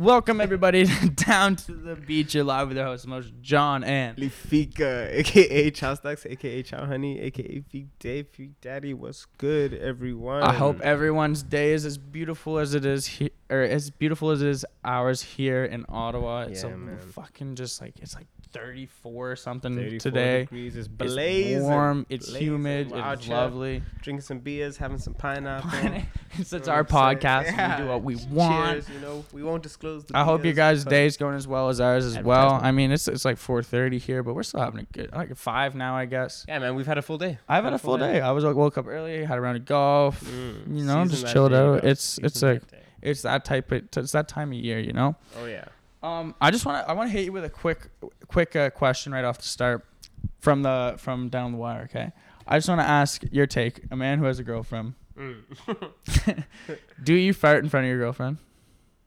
Welcome everybody down to the Beat. You're live with your host, most John and Lifika, aka Chow Stocks, aka Chow Honey, aka Feek Day, Feek Daddy. What's good, everyone? I hope everyone's day is as beautiful as it is here, or as beautiful as it is ours here in Ottawa. It's Yeah, a man. fucking just like it's like 34 or something 34 today. degrees. It's It's warm. It's blazing. humid. Wow, It's lovely. Drinking some beers, having some pineapple. it's it's our what I'm saying? podcast. Yeah. We do what we want. Cheers, you know, we won't disclose the I hope your beers, guys' but- day's going as well as ours as well. I mean, it's it's like 4:30 here, but we're still having a good like five now, I guess. Yeah, man, we've had a full day. I've had a full day. I was like, woke up early, had a round of golf. Mm, You know, just chilled day, out. bro. It's- it's Season a- that. It's that type of it's that time of year, you know. Oh yeah. Um, I just want to I want to hit you with a quick quick uh, question right off the start from the from down the wire. Okay, I just want to ask your take. A man who has a girlfriend, Mm. do you fart in front of your girlfriend?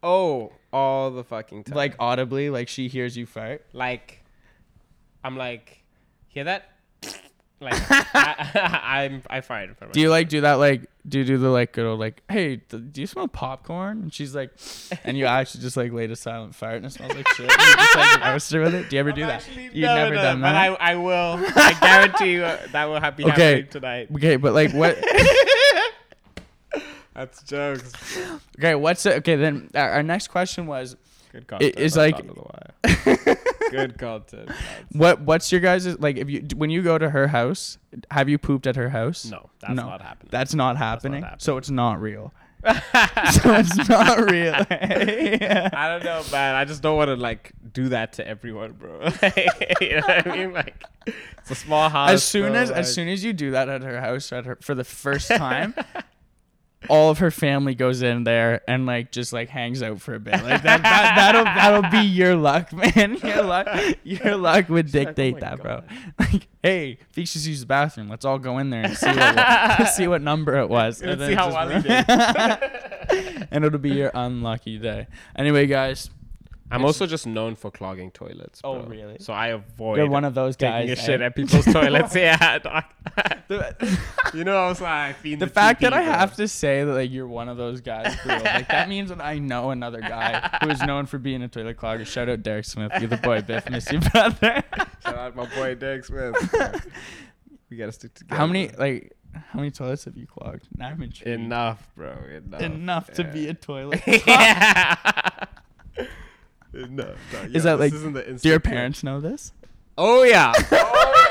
oh, all the fucking time. Like audibly, like she hears you fart. like I'm like, hear that? Like I, I'm I in front of Do you like do that like do you do the like good old like hey th- do you smell popcorn and she's like and you actually just like laid a silent fart and it smells like shit and you just like roast her with it do you ever do that you've never done that. but I, I will. I guarantee you uh, that will happen Okay. tonight. okay but like what That's jokes. okay what's it okay then our our next question was Good It is like- Under the wire. Good content. what what's your guys' like if you when you go to her house have you pooped at her house No, that's No. not happening. that's not happening happening. so it's not real so it's not real Yeah. I don't know, man. I just don't want to like do that to everyone, bro. you know what I mean? Like, it's a small house. as soon bro, as like- as soon as you do that at her house at her for the first time all of her family goes in there and like just like hangs out for a bit. Like that, that that'll that'll be your luck man. Your luck your luck would like, oh dictate that bro. Like hey just used the bathroom. Let's all go in there and see what see what number it was. Let's then see how he did. and it'll be your unlucky day. Anyway guys I'm also just known for clogging toilets. Oh, really? So I avoid you're one of those guys taking a shit eh? at people's toilets. Yeah. The- you know, I was like, the the fact that TP, I bro. have to say that like you're one of those guys, bro, like that means that I know another guy who is known for being a toilet clogger. Shout out Derek Smith, you're the boy, Biff, miss you, brother. Shout out my boy Derek Smith. we gotta stick together. how many like how many toilets have you clogged? I'm intrigued. Enough, bro. Enough. Enough to be a toilet. yeah. Enough. dog. Is that, like, isn't the Do your parents know this? Oh yeah. oh yeah.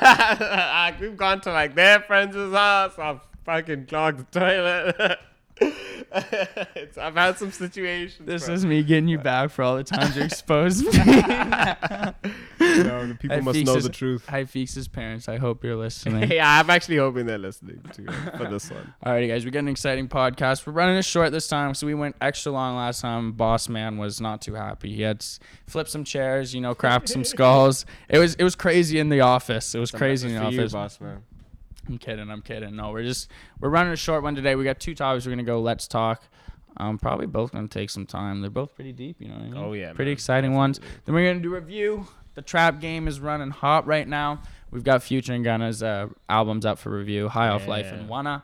Like, We've gone to like their friends' house. I've fucking clogged the toilet. it's, I've had some situations. This bro. is me getting you back for all the times you exposed me. No, the people Hey, must know the truth. Hi, Feeks' parents. I hope you're listening. yeah, I'm actually hoping they're listening to for this one. Alrighty, guys, we got an exciting podcast. We're running it short this time, so we went extra long last time. Boss man was not too happy. He had flipped some chairs, you know, cracked some skulls. It was it was crazy in the office. It was crazy in the for you, office. boss man. I'm kidding. I'm kidding. No, we're just we're running a short one today. We got two topics. We're gonna go. Let's talk. Um, probably both gonna take some time. They're both pretty deep. You know what I mean? Oh, yeah, pretty man. exciting ones. Then we're gonna do review. The trap game is running hot right now. We've got Future and Gunna's uh, albums up for review. High Off Life and Yeah. WUNNA,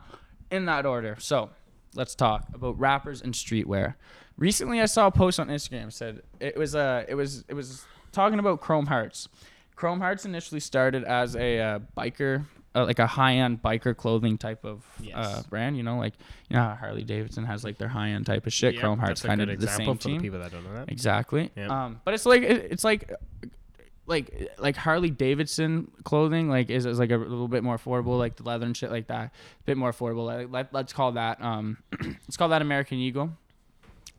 in that order. So let's talk about rappers and streetwear. Recently, I saw a post on Instagram said it was uh it was it was talking about Chrome Hearts. Chrome Hearts initially started as a uh, biker, uh, like a high-end biker clothing type of uh, Yes. brand. You know, like you know how Harley Davidson has like their high-end type of shit. Chrome Hearts kind of the same for team. people that don't know that. Exactly. Yep. Um, but it's like it, it's like like like Harley Davidson clothing like is, is like a little bit more affordable, like the leather and shit like that. A bit more affordable. Like, let, let's call that um, let's call that American Eagle.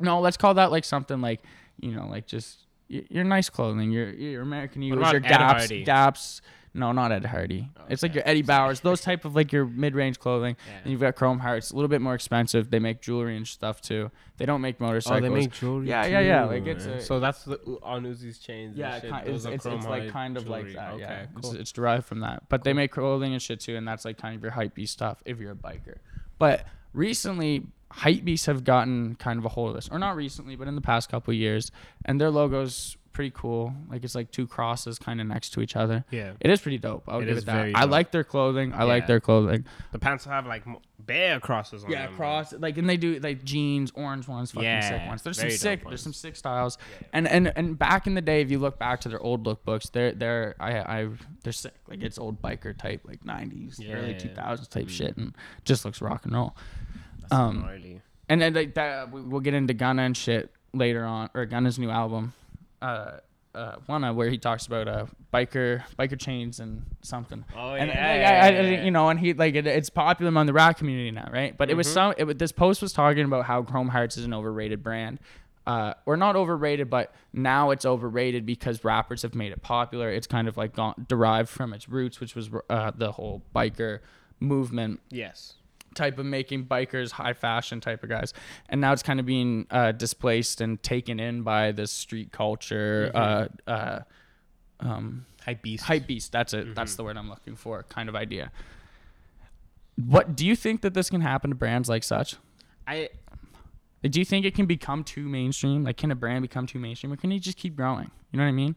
No, let's call that like something like you know like just your nice clothing. Your your American Eagle your Ed Gaps, Gaps. No, not Ed Hardy. It's like your Eddie Bauers, those type of like your mid-range clothing. Yeah. And you've got Chrome Hearts, a little bit more expensive. They make jewelry and stuff too. They don't make oh, motorcycles. Oh, motorcycles. they make jewelry. Yeah, yeah, yeah, too, like, it's a- so that's the uh, on Uzi's chains. Yeah, and shit. kind, Those it's, are it's, it's like kind of like that. Okay, yeah, cool. it's, it's derived from that. But they make clothing and shit too, and that's like kind of your hype beast stuff if you're a biker. But recently, hype beasts have gotten kind of a hold of this, or not recently, but in the past couple of years, and their logos pretty cool. Like it's like two crosses kind of next to each other. Yeah. It is pretty dope. I would It give is it that. very I dope. like their clothing. I like Yeah. their clothing. The pants have like bare crosses on Yeah, them. cross like and they do like jeans, orange ones, fucking sick ones. There's very some dope sick. ones. There's some sick styles. And and and back in the day, if you look back to their old lookbooks, they're they're I I they're sick. Like it's old biker type, like '90s, early Yeah. 2000s type Mm. shit, and just looks rock and roll. That's Um, gnarly. And then like that, we- we'll get into Gunna and shit later on, or Gunna's new album, uh, uh, one uh, where he talks about uh biker biker chains and something. Oh and, yeah, and, like, yeah, I, I, yeah, yeah. you know, and he like it, it's popular among the rap community now, right? But it was Mhm. some. It, was- this post was talking about how Chrome Hearts is an overrated brand, uh, or not overrated, but now it's overrated because rappers have made it popular. It's kind of like gone, derived from its roots, which was uh, the whole biker movement Yes. Type of making bikers high fashion type of guys. And now it's kind of being uh, displaced and taken in by this street culture uh, uh, um, Hype beast. hype beast. That's it. That's the word i'm looking for. Kind of idea. What do you think that this can happen to brands like such? I like, do you think it can become too mainstream? Like can a brand become too mainstream or can it just keep growing? You know what i mean?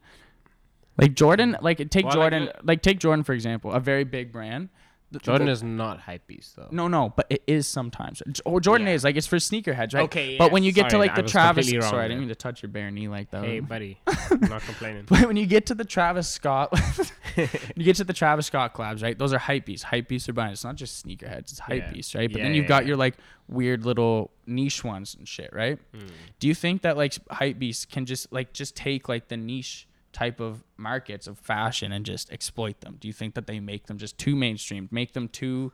Like jordan like take Well, jordan the- like take jordan for example a very big brand The- Jordan the- is not hype beast though. no, no, but it is sometimes. Or Jordan Yeah. is like it's for sneakerheads, right? Okay, But when you get to like I the Travis, sorry, I didn't mean to touch your bare knee like that. Hey, buddy. I'm not complaining. But when you get to the Travis Scott, you get to the Travis Scott collabs, right? Those are hype beasts. Hype beasts are buying. It's not just sneakerheads. It's hype Yeah. beasts, right? But Yeah, then you've yeah, got yeah. your like weird little niche ones and shit, right? Hmm. Do you think that like hype beasts can just like just take like the niche type of markets of fashion and just exploit them? Do you think that they make them just too mainstream, make them too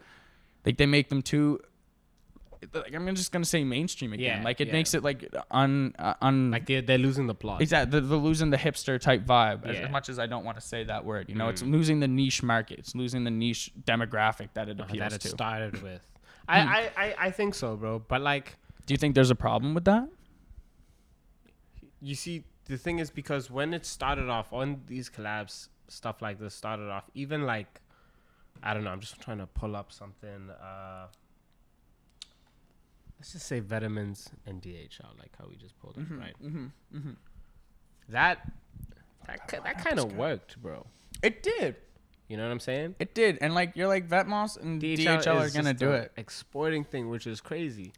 like they make them too like I'm just gonna say mainstream again. Yeah, like it yeah. makes it like un uh, un Like they're, they're losing the plot. Exactly, they're, they're losing the hipster type vibe. As, Yeah. as much as I don't want to say that word, you know, it's Mm. losing the niche market. It's losing the niche demographic that it uh, appeals that it to. started with. I, I, I, I think so, bro. But like, Do you think there's a problem with that? you see, the thing is because when it started off on these collabs, stuff like this started off. Even like, I don't know. I'm just trying to pull up something. Uh, let's just say Vetements and DHL, like how we just pulled it, right? Mm-hmm. Mm-hmm. That that ki- that kind of worked, bro. It did. You know what I'm saying? It did. And like you're like Vetements and DHL, are gonna do it. Exporting thing, which is crazy.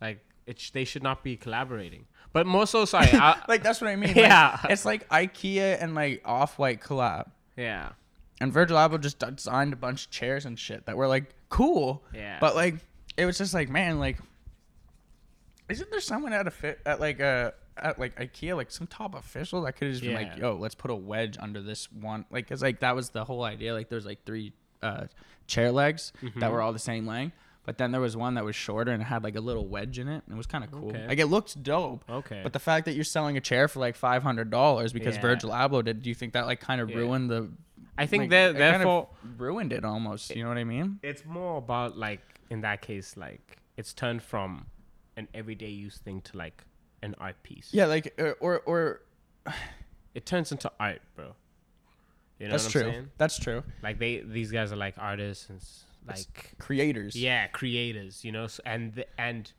Like it, sh- they should not be collaborating. But more so, sorry. I, Like that's what I mean. Like, Yeah. it's like IKEA and like Off White collab. yeah, And Virgil Abloh just designed a bunch of chairs and shit that were like cool. yeah. But like, it was just like, man, like, isn't there someone at a fit at like a at like IKEA, like some top official that could have just been like, yo, let's put a wedge under this one, like, cause like that was the whole idea. Like, there's like three uh, chair legs Mm-hmm. that were all the same length. But then there was one that was shorter and it had like a little wedge in it. And it was kind of cool. Okay. Like it looked dope. okay. But the fact that you're selling a chair for like five hundred dollars because Yeah. Virgil Abloh did, do you think that like kind of Yeah. ruined the? I think like, that it kind of ruined it almost. You know what I mean? it's more about like in that case, like it's turned from an everyday use thing to like an art piece. Yeah, like uh, or or it turns into art, bro. You know that's what true. I'm saying? That's true. Like they, these guys are like artists s- It's like creators. yeah creators you know s and th- and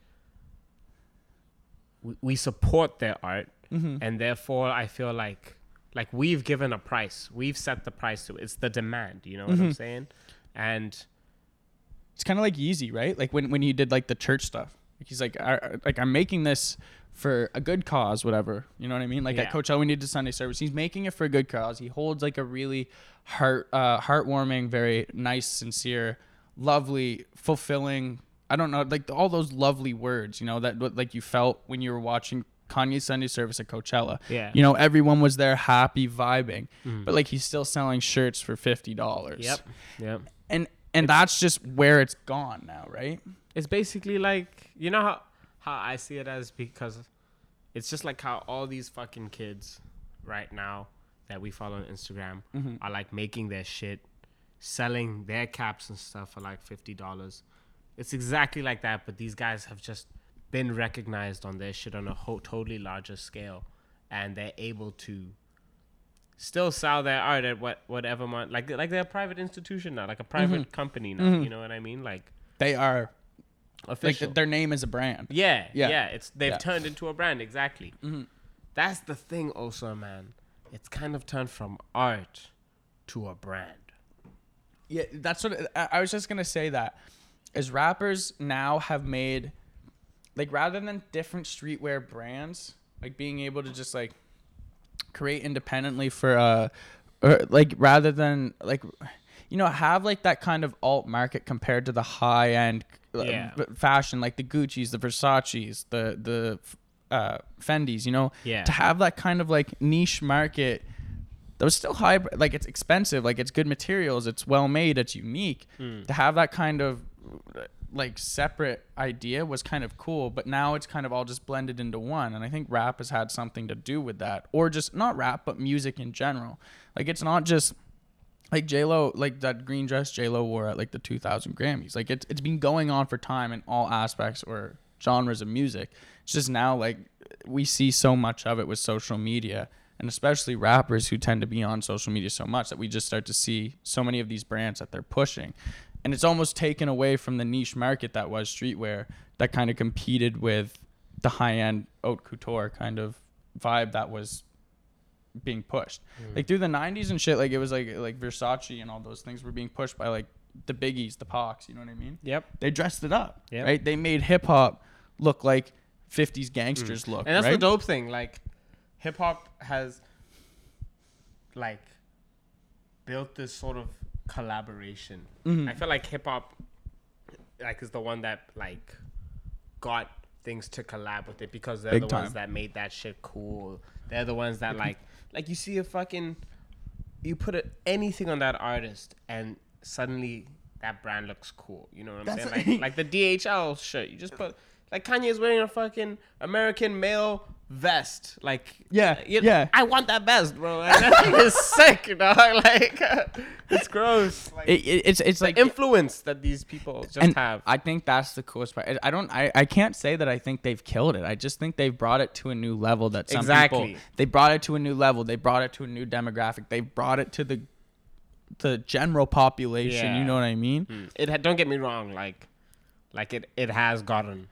we, we support their art Mm-hmm. and therefore i feel like like we've given a price we've set the price to it. it's the demand you know what i'm Mhm. saying and It's kind of like Yeezy, right? Like when when he did like the church stuff. Like he's like, I, I- like I'm making this for a good cause, whatever. You know what I mean? Like at Yeah. Coachella, we did Sunday service. He's making it for a good cause. He holds like a really heart, uh, heartwarming, very nice, sincere, lovely, fulfilling. I don't know, like all those lovely words, you know, that like you felt when you were watching Kanye Sunday service at Coachella. yeah You know, everyone was there, happy, vibing, Mhm. but like he's still selling shirts for fifty dollars. yep yep and and that's just where it's gone now, right? it's basically like you know how how I see it as because it's just like how all these fucking kids right now that we follow on Instagram Mm-hmm. are like making their shit, selling their caps and stuff for like fifty dollars. It's exactly like that, but these guys have just been recognized on their shit on a whole totally larger scale, and they're able to still sell their art at what whatever mon- like like they're a private institution now, like a private company now. Mhm. You know what I mean? Like They are official. th- their name is a brand. Yeah, Yeah. yeah, It's they've Yeah. turned into a brand exactly. Mhm. that's the thing, also, man. It's kind of turned from art to a brand. Yeah, that's what I, I was just gonna say. That as rappers now have made, like, rather than different streetwear brands, like being able to just like create independently for uh, or like rather than like, you know, have like that kind of alt market compared to the high end Yeah. fashion, like the Gucci's, the Versace's, the the uh, Fendi's. You know, Yeah. to have that kind of like niche market that was still high like it's expensive like it's good materials it's well made it's unique. Hmm. To have that kind of like separate idea was kind of cool but now it's kind of all just blended into one and i think rap has had something to do with that. Or just not rap but music in general. Like it's not just like J Lo, like that green dress J Lo wore at like the 2000 Grammys. Like it's it's been going on for time in all aspects or genres of music. It's just now like we see so much of it with social media and especially rappers who tend to be on social media so much that we just start to see so many of these brands that they're pushing. And it's almost taken away from the niche market that was streetwear that kind of competed with the high end haute couture kind of vibe that was being pushed. Mm. Like through the '90s and shit, like it was like like Versace and all those things were being pushed by like the biggies, the Pacs. You know what I mean? Yep. They dressed it up, Yep. right? They made hip hop look like '50s gangsters mm. look, And that's right? the dope thing. Like, hip hop has, like, built this sort of collaboration. Mhm. I feel like hip hop, like, is the one that like got things to collab with it because they're Big the time. ones that made that shit cool. They're the ones that like, like you see a fucking, you put a, anything on that artist and suddenly that brand looks cool. You know what I'm That's saying? Like, like the DHL shirt. You just put like Kanye's wearing a fucking American male vest. Like Yeah, you- yeah. I want that vest, bro. Like, that thing is sick, dog. Like it's gross. Like It, it- it's it's the like influence that these people just and have. I think that's the coolest part. I- don't. I, I can't say that I think they've killed it. I just think they've brought it to a new level. That some Exactly. people they brought it to a new level. They brought it to a new demographic. They brought it to the the general population. Yeah. You know what I mean? Mm. It don't get me wrong, like like it it has gotten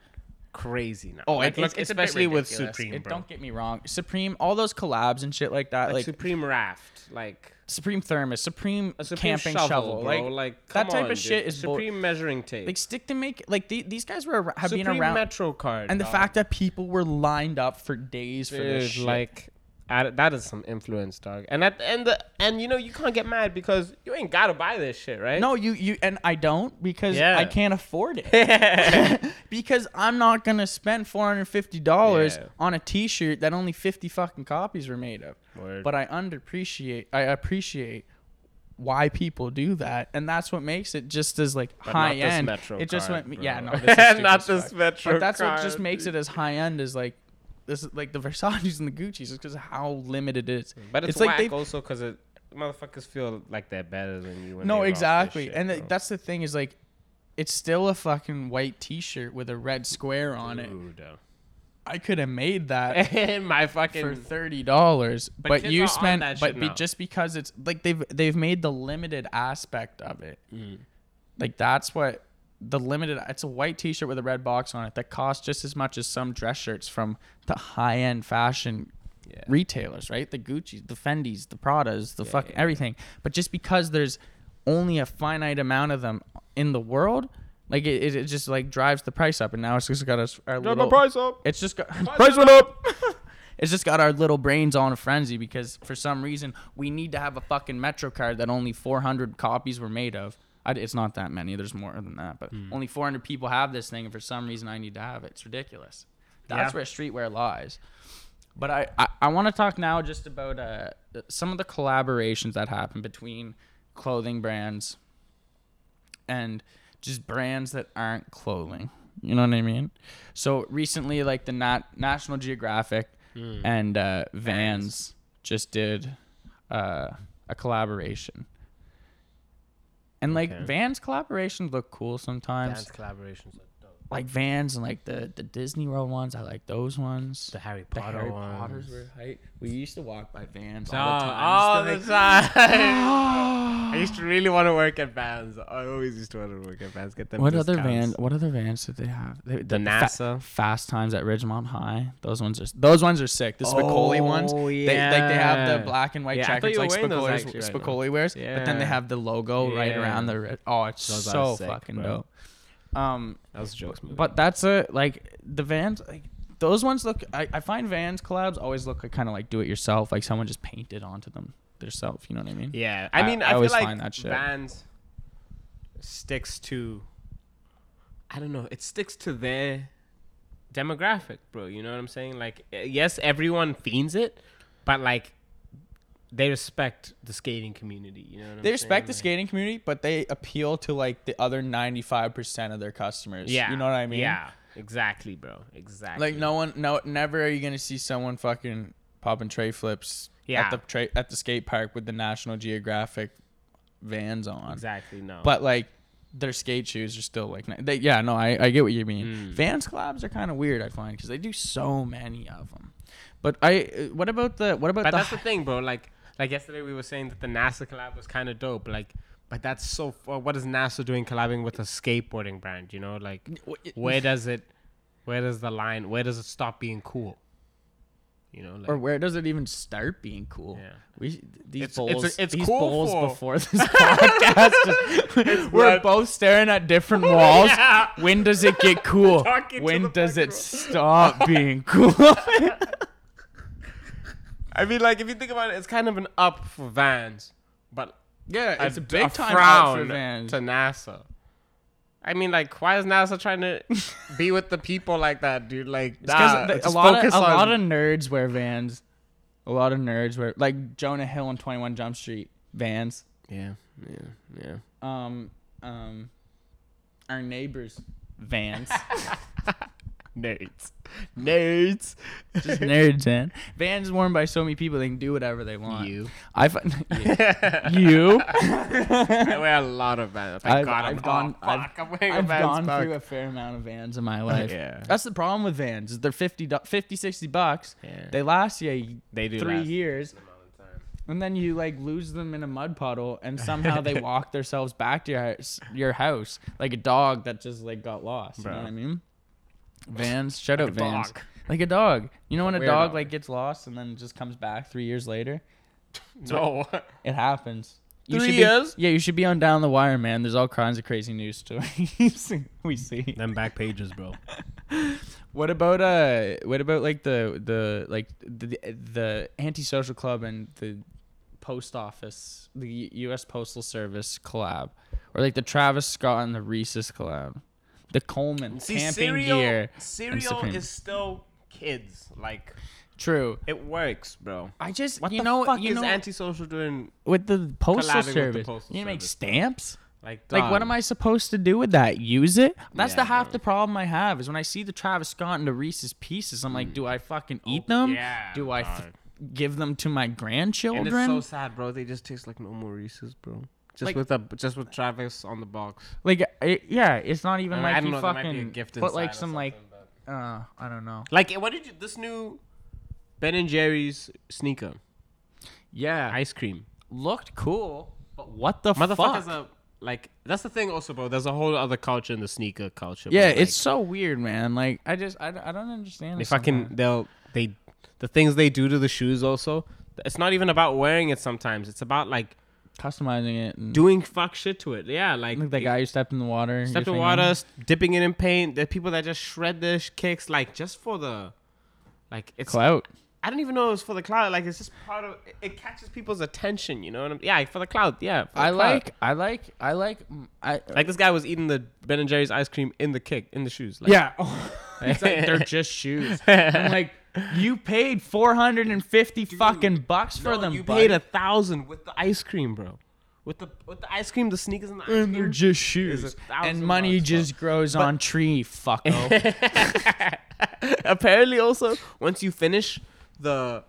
crazy now. Oh, like, it, look, it's, it's a bit especially with. Supreme, It, don't get me wrong. Supreme, all those collabs and shit like that, like, like, Supreme Raft, like Supreme Thermos, Supreme, a Supreme camping shovel, shovel, bro. like, Like, that type on, of shit is Supreme measuring tape. like stick to make like the, these guys were have Supreme been around, Metro card, and the fact that people were lined up for days for this shit. like I- that is some influence, dog. And at and the and you know you can't get mad because you ain't gotta buy this shit, right? No, you you and I don't because Yeah. I can't afford it. because I'm not gonna spend four hundred fifty dollars Yeah. on a T-shirt that only fifty fucking copies were made of. Word. But I underappreciate. I appreciate why people do that, and that's what makes it just as like But high not this end. Metro it just card, went. bro. Yeah, no, this is Not this fuck. Metro But that's what just makes it as high end as like. This is like the Versace's and the Gucci's, is because how limited it is. but it's, it's like whack they've- also because it motherfuckers feel like they're better than you. No, they exactly. shit, and th- that's the thing is like, it's still a fucking white T-shirt with a red square on it. Dude, uh. I could have made that and my for thirty dollars, But but, you spent. But be, just because it's like they've they've made the limited aspect of it. Mm. Like that's what the limited. It's a white T-shirt with a red box on it that costs just as much as some dress shirts from the high end fashion Yeah. retailers, right? The Gucci's, the Fendi's, the Pradas, the Yeah, fucking yeah, yeah. everything. But just because there's only a finite amount of them in the world, like it, it, it just like drives the price up. And now it's just got us our Drop little, price up it's just got Price went up. it's just got our little brains on a frenzy because for some reason we need to have a fucking Metro card that only 400 copies were made of. I, it's not that many. There's more than that, but Hmm. only 400 people have this thing, and for some reason I need to have it. It's ridiculous. That's Yeah. where streetwear lies. But I, I, I want to talk now just about uh, some of the collaborations that happen between clothing brands and just brands that aren't clothing. You know what I mean? So recently, like the Nat- National Geographic Hmm. and uh, Vans just did uh, a collaboration. And like Okay. Vans collaborations look cool sometimes. Dance collaborations dope. Like Vans and like the the Disney World ones. I like those ones. The Harry The Potter Harry ones. Potters were hype. We used to walk by Vans Oh, all the time. all the time. I used to really want to work at Vans. I always used to want to work at Vans. Get them. what other discounts. van? What other vans did they have? They, The fa- NASA. Fast Times at Ridgemont High. Those ones are those ones are sick. The Spicoli oh, ones. Oh, They, like they have the black and white Yeah, like Spicoli's, right. Spicoli wears, but then they have the logo right around the. ri- Oh, it's Those so fucking dope. Um, That was jokes movie. but that's a like the Vans. Like those ones look. I, I find Vans collabs always look like kind of like do it yourself. Like someone just painted onto them themselves. You know what I mean? yeah, I I- mean, I I, feel always like find that shit. Vans sticks to. I don't know. It sticks to their demographic, bro. You know what I'm saying? Like, eh, yes, everyone fiends it, but like, they respect the skating community. You know what I'm They respect the saying? skating community, but they appeal to like the other ninety five percent of their customers. Yeah, you know what I mean? Yeah, exactly, bro. Exactly. Like no one, no, never are you gonna see someone fucking popping tray flips Yeah. at the tra- at the skate park with the National Geographic vans on. Exactly. No. But like their skate shoes are still like they, yeah, no, I, I get what you mean. Mm. Vans collabs are kind of weird, I find, because they do so many of them. But I, uh, what about the what about But the that's the thing, bro. Like, like yesterday we were saying that the NASA collab was kind of dope. Like, but that's so. Far, uh, what is NASA doing collabing with a skateboarding brand? You know, like where does it, where does the line, where does it stop being cool? You know, like or where does it even start being cool? Yeah. We these It's- bowls, it's- it's these cool bowls for- before this podcast. just- we're what- both staring at different oh, walls. Yeah. When does it get cool? When does it stop being cool? I mean, like if you think about it, it's kind of an up for Vans, but yeah, it's a, a big a time frown for Vans. to NASA. I mean, like, why is NASA trying to be with the people like that, dude? Like, nah, the- a lot of a lot of nerds wear Vans. A lot of nerds wear like Jonah Hill on Twenty One Jump Street Vans. yeah, yeah, yeah. Um, um, our neighbors Vans. Nerds, nerds. Just nerds, man. Vans worn by so many people they can do whatever they want. You, I find you. I wear a lot of Vans. Thank I've, God, I've I'm, gone. oh, I've, I'm wearing a I've Vans gone bag. through a fair amount of Vans in my life. Yeah. That's the problem with Vans. Is they're 50, 50 60 bucks. Yeah. They last you They do three last years. And then you like lose them in a mud puddle, and somehow they walk themselves back to your house, your house like a dog that just like got lost. You know what I mean? Vans, shout Like out Vans, dog. like a dog. You know when a Weird dog dog. like gets lost and then just comes back three years later? No. It happens. You Three be- years? yeah, you should be on Down the Wire, man. There's all kinds of crazy news stories we see. Them back pages, bro. What about uh? What about like the the like the the antisocial club and the post office, the U.S. Postal Service collab, or like the Travis Scott and the Reese's collab, the Coleman See, camping cereal, gear. cereal is still kids. Like, True. it works, bro. I just What you the know fuck you is know antisocial doing? with the postal with the service, postal you make service, stamps. Like, Like, what am I supposed to do with that? Use it? That's Yeah, the half bro. the problem I have is when I see the Travis Scott and the Reese's Pieces, I'm like, mm. do I fucking oh, eat Oh, them? yeah, do I f- give them to my grandchildren? And it's so sad, bro. They just taste like normal Reese's, bro. Just Like- with just with Travis on the box. like, it, yeah, it's not even I, mean, like I don't know. Fucking might be a gift put like some like, but- uh, I don't know. like what did you this new Ben and Jerry's sneaker Yeah, ice cream? looked cool, but what the Motherfuckers fuck? are like that's the thing also, bro. There's a whole other culture in the sneaker culture. yeah, Like, it's so weird, man. Like, I just, I, I don't understand. If I can, they'll they the things they do to the shoes also. It's not even about wearing it sometimes. It's about like customizing it. And doing fuck shit to it. Yeah, like like the guy who stepped in the water. step your in water, s- dipping it in paint. The people that just shred their sh- kicks like just for the like it's Clout. I don't even know it's for the cloud. Like it's just part of it, catches people's attention. You know what I'm? Yeah, for the cloud. Yeah, I clout. like, I like, I like, I Like this guy was eating the Ben and Jerry's ice cream in the kick in the shoes. Like, Yeah. it's like they're just shoes. I'm like, you paid 450 fucking bucks for No, them. You buddy. paid a thousand with the ice cream, bro. With the with the ice cream, the sneakers and the ice and they're cream. just shoes. And money bucks, bro. just grows on tree, fucko. Apparently, also once you finish the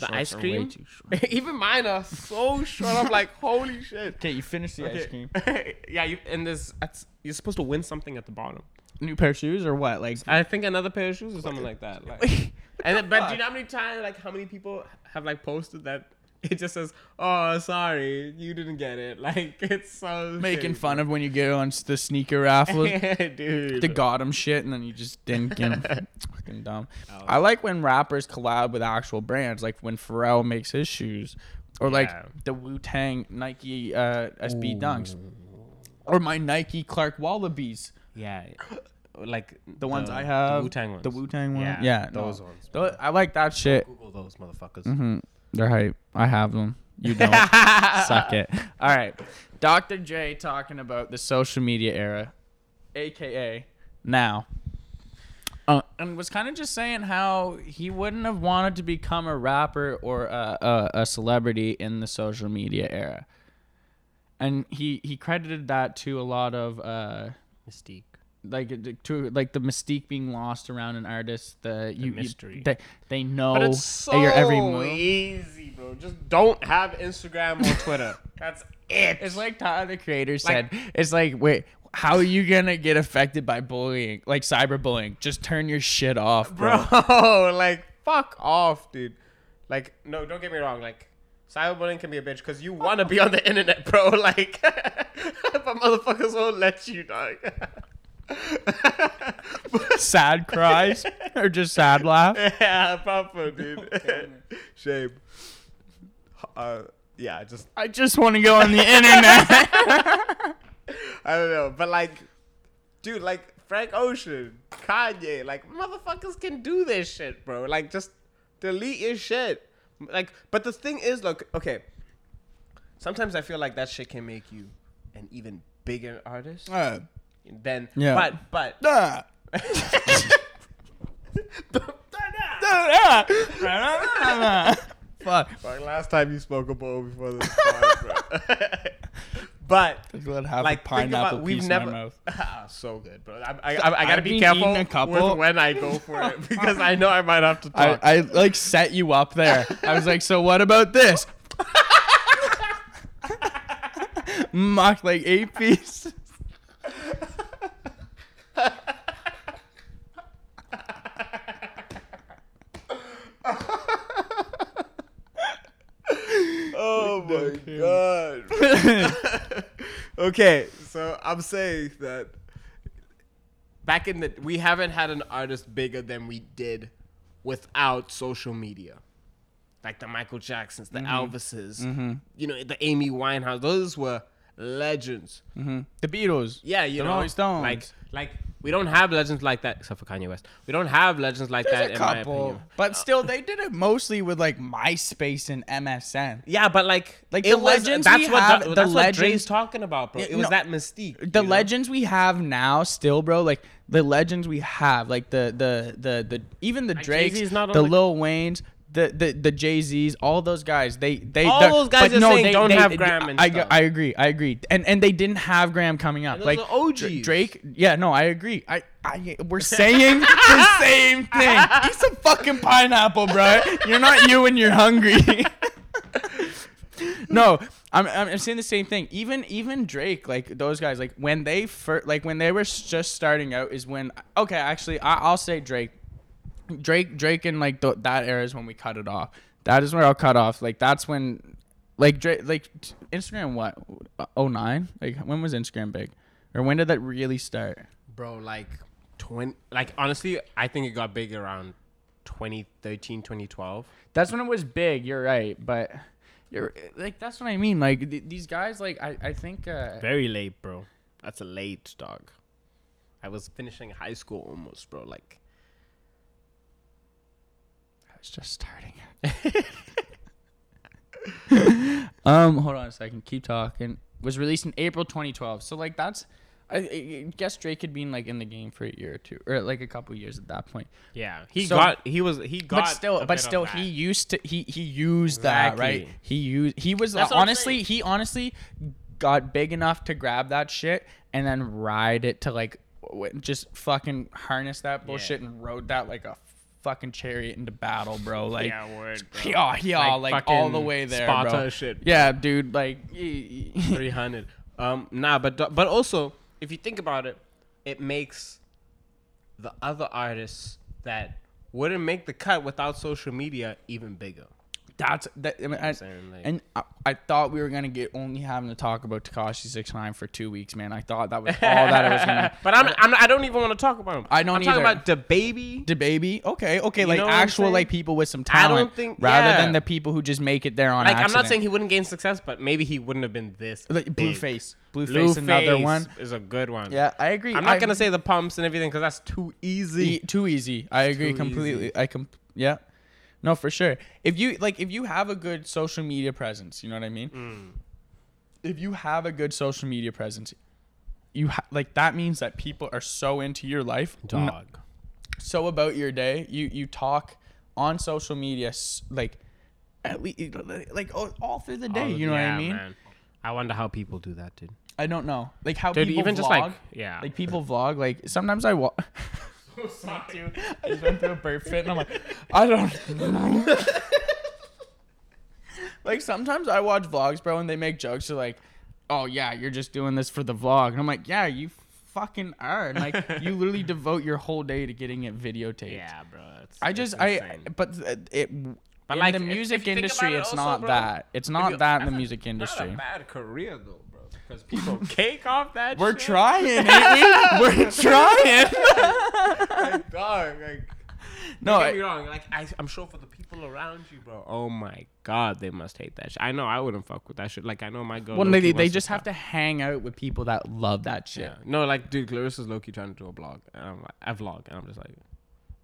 The ice are way cream. Even mine are so short. I'm like, holy shit. Okay, you finish the ice cream. yeah, you and this that's you're supposed to win something at the bottom. New pair of shoes or what? Like I think another pair of shoes or something like that. Like, and then, but do you know how many times like how many people have like posted that it just says, "Oh, sorry, you didn't get it." Like it's so making shitty. fun of when you get on the sneaker raffle, dude. the got 'em shit and then you just didn't get 'em. fucking dumb. Oh. I like when rappers collab with actual brands, like when Pharrell makes his shoes, or like the Wu Tang Nike uh, SB Dunks, or my Nike Clark Wallabees, yeah, like the ones I have, the Wu Tang ones. the Wu Tang one. Yeah, Yeah, those no. ones. Tho- I like that shit. Google those motherfuckers. hmm They're hype. I have them. You don't. Suck it. All right. Dr. Dre talking about the social media era, aka now. Uh, and was kind of just saying how he wouldn't have wanted to become a rapper or a, a, a celebrity in the social media era. And he, he credited that to a lot of uh, Mystique. Like to like the mystique being lost around an artist. The, you, you- mystery. they, they know But it's so your every move. easy, bro. Just don't have Instagram or Twitter. That's it. It's like Tyler the Creator Like- said. it's like, wait, how are you gonna get affected by bullying, like cyberbullying? Just turn your shit off, bro. bro. like, fuck off, dude. Like, no, don't get me wrong. Like, cyberbullying can be a bitch because you want to be on the internet, bro. Like, but motherfuckers won't let you, dog. Sad cries or just sad laugh. yeah, proper, dude. Shame. Uh, yeah, just I just want to go on the internet. I don't know, but like, dude, like Frank Ocean, Kanye, like motherfuckers can do this shit, bro. Like, just delete your shit. Like, but the thing is, look, okay. Sometimes I feel like that shit can make you an even bigger artist Uh, than. Yeah. But but. ah. Fuck. Fuck, last time you spoke a bowl before this pod, bro. but like pineapple about, piece we've in never my mouth. Ah, so good, bro. I, I, I, I gotta I've be careful a couple. with when I go for it because I know I might have to talk. I, I like set you up there. I was like, so what about this? Mock like eight piece. My god. okay, so I'm saying that back in the we haven't had an artist bigger than we did without social media. Like the Michael Jacksons, the mm-hmm. Elvises, mm-hmm. you know, the Amy Winehouse. Those were legends. Mm-hmm. The Beatles. Yeah, you The know, Rolling Stones. like like we don't have legends like that except for Kanye West. We don't have legends like There's that a in my couple, opinion. but still, they did it mostly with like MySpace and MSN. Yeah, but like, Like, the was, legends that's we what have- the, that's what legends- Dre's talking about, bro. It was no, that mystique. The know? legends we have now, still, bro, like the legends we have, like the the the the even the Drakes, on the the- Lil Waynes. The, the the Jay Z's, all those guys, they they All those guys but you're saying don't have Graham and I, stuff. I agree, I agree, and and they didn't have Graham coming up. Like are OGs. Drake, yeah, no, I agree. I, I we're saying the same thing. Eat some fucking pineapple, bro. You're not you when you're hungry. no, I'm, I'm I'm saying the same thing. Even even Drake, like those guys, like when they first, like when they were just starting out, is when okay, actually, I, I'll say Drake, Drake, Drake, and like th- that era is when we cut it off. That is where I'll cut off. Like that's when, like Drake, like Instagram, what, oh nine? Like when was Instagram big, or when did that really start? bro, like twenty. Like honestly, I think it got big around 2013, 2012. That's when it was big. You're right, but you're like that's what I mean. Like th- these guys, like I I think. Uh, Very late, bro. That's a late dog. I was finishing high school almost, bro. Like I was just starting. um, hold on a second. Keep talking. Was released in April 2012. So like that's, I, I guess Drake had been like in the game for a year or two, or like a couple years at that point. yeah, he So- got he was he got. but still, but bit of still, that. he used to he he used that right. He used he was That's honestly he honestly got big enough to grab that shit and then ride it to like just fucking harness that bullshit and rode that like a fucking chariot into battle, bro. Like, yeah, word, bro. yeah, yeah, like, all the way there, Sparta bro. shit. Yeah, dude. Like, y- y- three hundred. Um, nah, but but also if you think about it, it makes the other artists that wouldn't make the cut without social media even bigger. That's that. I mean, I- saying, like- and I, I thought we were gonna get only having to talk about Tekashi Six Nine for two weeks, man. I thought that was all that I was gonna. but I'm, I'm I don't even want to talk about him. I don't I'm talking about the baby. The baby, okay, okay, like what I'm actual like people with some I don't talent, think- rather yeah. than the people who just make it there on Like I'm not saying he wouldn't gain success, but maybe he wouldn't have been this. like big. Blueface, Blueface, another one. is a good one. Yeah, I agree. I'm not I- gonna say the pumps and everything because that's too easy. E- too easy. I agree completely. easy. I com yeah. No, for sure. If you like if you have a good social media presence, you know what I mean? Mm. If you have a good social media presence, you ha- like that means that people are so into your life, n- Dog. so about your day. You you talk on social media like at least like all, all through the day, All- you know what I mean? man. I wonder how people do that, dude. I don't know. Like how Dude, people even vlog, just like yeah. like people vlog like sometimes I walk I just went through a burp fit and I'm like, I don't know. like sometimes I watch vlogs, bro, and they make jokes. They're like, "Oh yeah, you're just doing this for the vlog," and I'm like, "Yeah, you fucking are." And like, you literally devote your whole day to getting it videotaped. yeah, bro. It's, I just I, insane. but it. But in like, the music industry, it it's also, not bro, that. It's not that in the music industry. Bad career though, bro. Because people cake off that. Shit. We're shit. trying, ain't we? We're trying. like, dog, like, No, don't I, me wrong. Like I, I'm sure for the people around you, bro. Oh my god, they must hate that shit. I know I wouldn't fuck with that shit. Like, I know my girl. well, they, they just have to hang out with people that love that shit. Yeah. No, like, dude, Clarissa's low key trying to do a blog, and I'm like, a vlog, and I'm just like,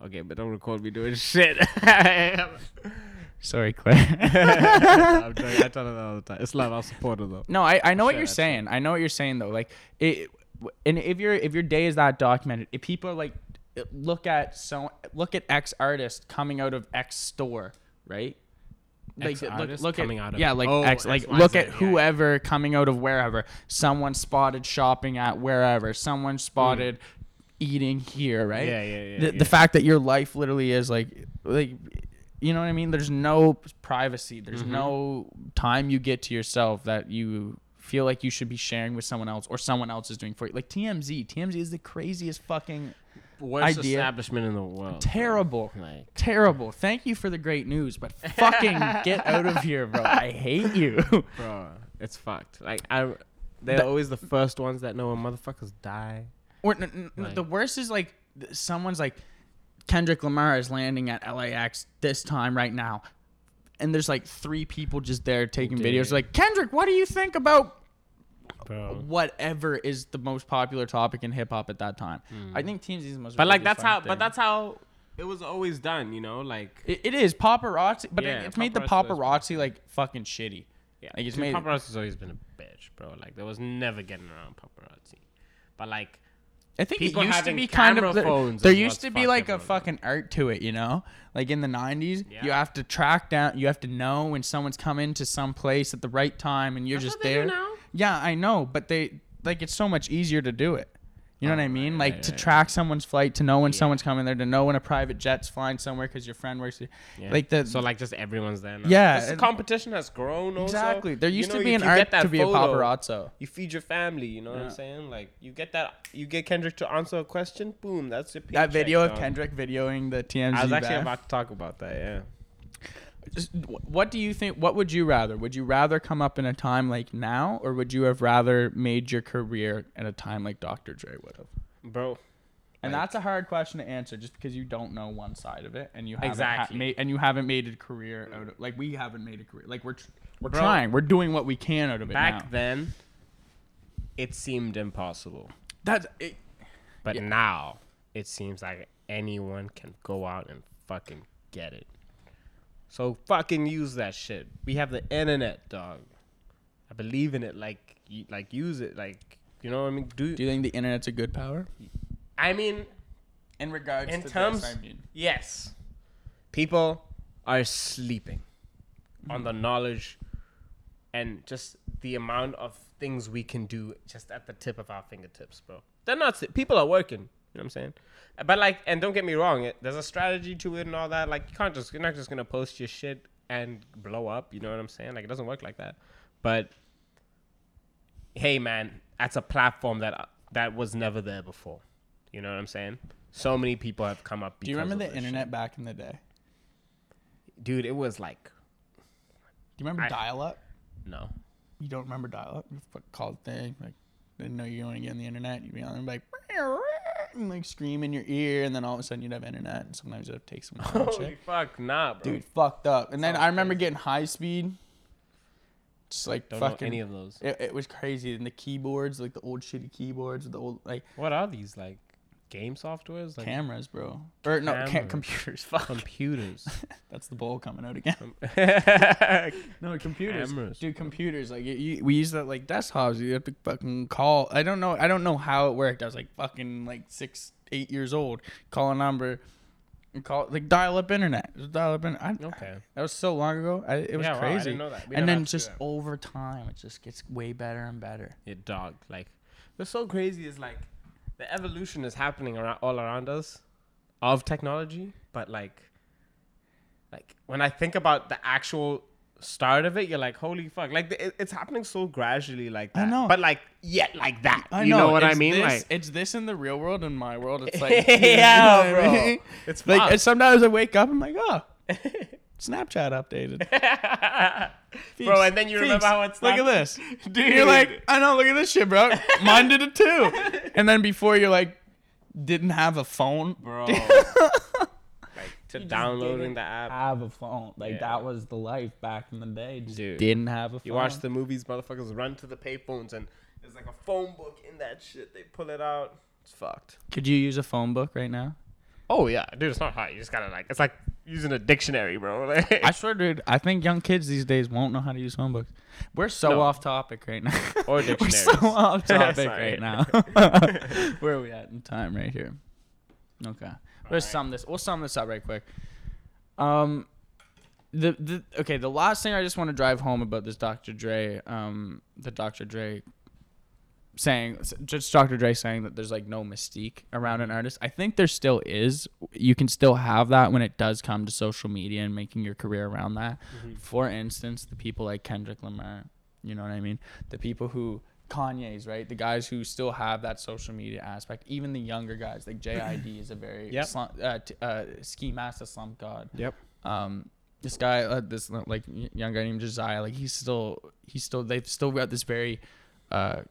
okay, but don't record me doing shit. Sorry, Claire. I'm joking. I tell her that all the time. It's love. I'll support her though. no, I, I know what Shit, you're that's saying. I know what you're saying though. Like it, and if your if your day is that documented, if people are like look at so look at X artist coming out of X store, right? X look, artist look coming at out of- yeah, like Oh, X, like XYZ, look at yeah, yeah. whoever coming out of wherever. Someone spotted shopping at wherever. Someone spotted mm. eating here, right? Yeah, yeah, yeah, The, yeah. the fact that your life literally is like like you know what I mean? There's no privacy. There's Mm-hmm. no time you get to yourself that you feel like you should be sharing with someone else or someone else is doing for you. Like TMZ. TMZ is the craziest fucking Worst idea. establishment in the world. terrible. Like, Terrible. Thank you for the great news, but fucking get out of here, bro. I hate you. bro, it's fucked. Like, I, they're The- always the first ones that know when motherfuckers die. Or n- n- Like- the worst is like someone's like Kendrick Lamar is landing at LAX this time right now, and there's like three people just there taking Dude. videos. Like Kendrick, what do you think about Bro. whatever is the most popular topic in hip hop at that time? Hmm. I think TMZ is the most. But like, that's how. fucking But that's how it was always done. You know, like. It, it is paparazzi, but Yeah, it, it's made the paparazzi is- paparazzi like fucking shitty. Yeah, Like, it's dude, made- paparazzi's always been a bitch, bro. Like there was never getting around paparazzi, but like I think People it used to having be kind of there, phones there is used what's to be like a fucking art to it, you know? Like in the 90s, you Yeah. have to track down, you have to know when someone's coming to some place at the right time and you're That's just what they do there. now. Yeah, I know, but they like it's so much easier to do it. You know what I mean? Like right, to right, track someone's flight, to know when Yeah. someone's coming there, to know when a private jet's flying somewhere because your friend works. There. yeah. Like the so like just everyone's there. Now. Yeah, This competition has grown. Also. exactly. There You used know, to be an art to be a paparazzo. You feed your family. You know what I'm saying? Like you get that. You get Kendrick to answer a question. Boom. That's your. That video of. Kendrick videoing the TMZ. I was actually bath. about to talk about that. Yeah. What do you think what would you rather would you rather come up in a time like now or would you have rather made your career at a time like dr dre would have Bro. and Like- that's a hard question to answer just because you don't know one side of it and you haven't Exactly. ha- made and you haven't made a career out of like we haven't made a career like we're tr- we're Bro. trying we're doing what we can out of it Back now then, it seemed impossible. that's it, But Yeah. now it seems like anyone can go out and fucking get it. So fucking use that shit. We have the internet, dog. I believe in it. Like, like use it. Like, you know what I mean? Do, do you think the internet's a good power I mean, in regards in to terms, this, I mean yes, people are sleeping on the knowledge and just the amount of things we can do just at the tip of our fingertips, bro. They're not. s- People are working. You know what I'm saying? But like, and don't get me wrong, it, there's a strategy to it and all that. Like, you can't just you're not just gonna post your shit and blow up. You know what I'm saying? Like, it doesn't work like that. But hey, man, that's a platform that that was never there before. You know what I'm saying? So many people have come up. Do you remember the internet back in the day? dude? It was like Do you remember dial-up? no. You don't remember dial-up? You called thing like didn't know you were going to get on the internet. You'd be on there like and like scream in your ear, and then all of a sudden you'd have internet, and sometimes you'd have to take some Holy shit. fuck, nah, bro. Dude, fucked up. And then Sounds I remember crazy. getting high speed. Just like don't fucking. know any of those. it, it was crazy. And the keyboards, like the old shitty keyboards, the old like What are these like game softwares? Like cameras, bro. Or no, ca- Cameras. computers. Fuck. computers. That's the bowl coming out again. No, computers. Cameras. Dude, computers. Like you, you, we use that like desktops. You have to fucking call. I don't know. I don't know how it worked. I was like fucking like six, eight years old. Call a number. And call like dial up internet. Dial up internet. Okay. That was so long ago. I, it was Yeah, wow, I crazy. didn't know that. We and then had to do just that. over time, it just gets way better and better. It dog like what's so crazy is like the evolution is happening around all around us of technology, but like like when I think about the actual start of it, you're like, holy fuck! Like it, it's happening so gradually, like I that. know. but like yet like that. I you know, what I mean? This, Like it's this in the real world. In my world, it's like Yeah, you know what I mean? it's Like fucked. and sometimes I wake up, and I'm like, oh, Snapchat updated. bro. And then you remember Feeks, how it's look at this. dude. You're like, I know, look at this shit, bro. Mine did it too. And then before you're like, didn't have a phone, bro. like to just downloading didn't the app. have a phone. Like Yeah. that was the life back in the day. Just Dude. didn't have a phone. You watch the movies, motherfuckers run to the payphones and there's like a phone book in that shit. They pull it out. It's fucked. Could you use a phone book right now? Oh yeah, dude, it's not hard. You just gotta like, it's like using a dictionary, bro. Like, I swear, dude. I think young kids these days won't know how to use phone books. We're so No. off topic right now. Or dictionary. We're dictionaries. so off topic right now. Where are we at in time? Right here. Okay. Let's right. sum this. We'll sum this up right quick. Um, the the okay. The last thing I just want to drive home about this Dr. Dre, um, the Dr. Dre saying just Dr. Dre saying that there's like no mystique around an artist. I think there still is. You can still have that when it does come to social media and making your career around that. For instance, the people like Kendrick Lamar, you know what I mean? The people who Kanye's, right? The guys who still have that social media aspect. Even the younger guys, like JID is a very Yep. slum, uh, t- uh, Ski Mask the Slump God Yep. um this guy uh, this like young guy named Josiah like he's still he's still they've still got this very uh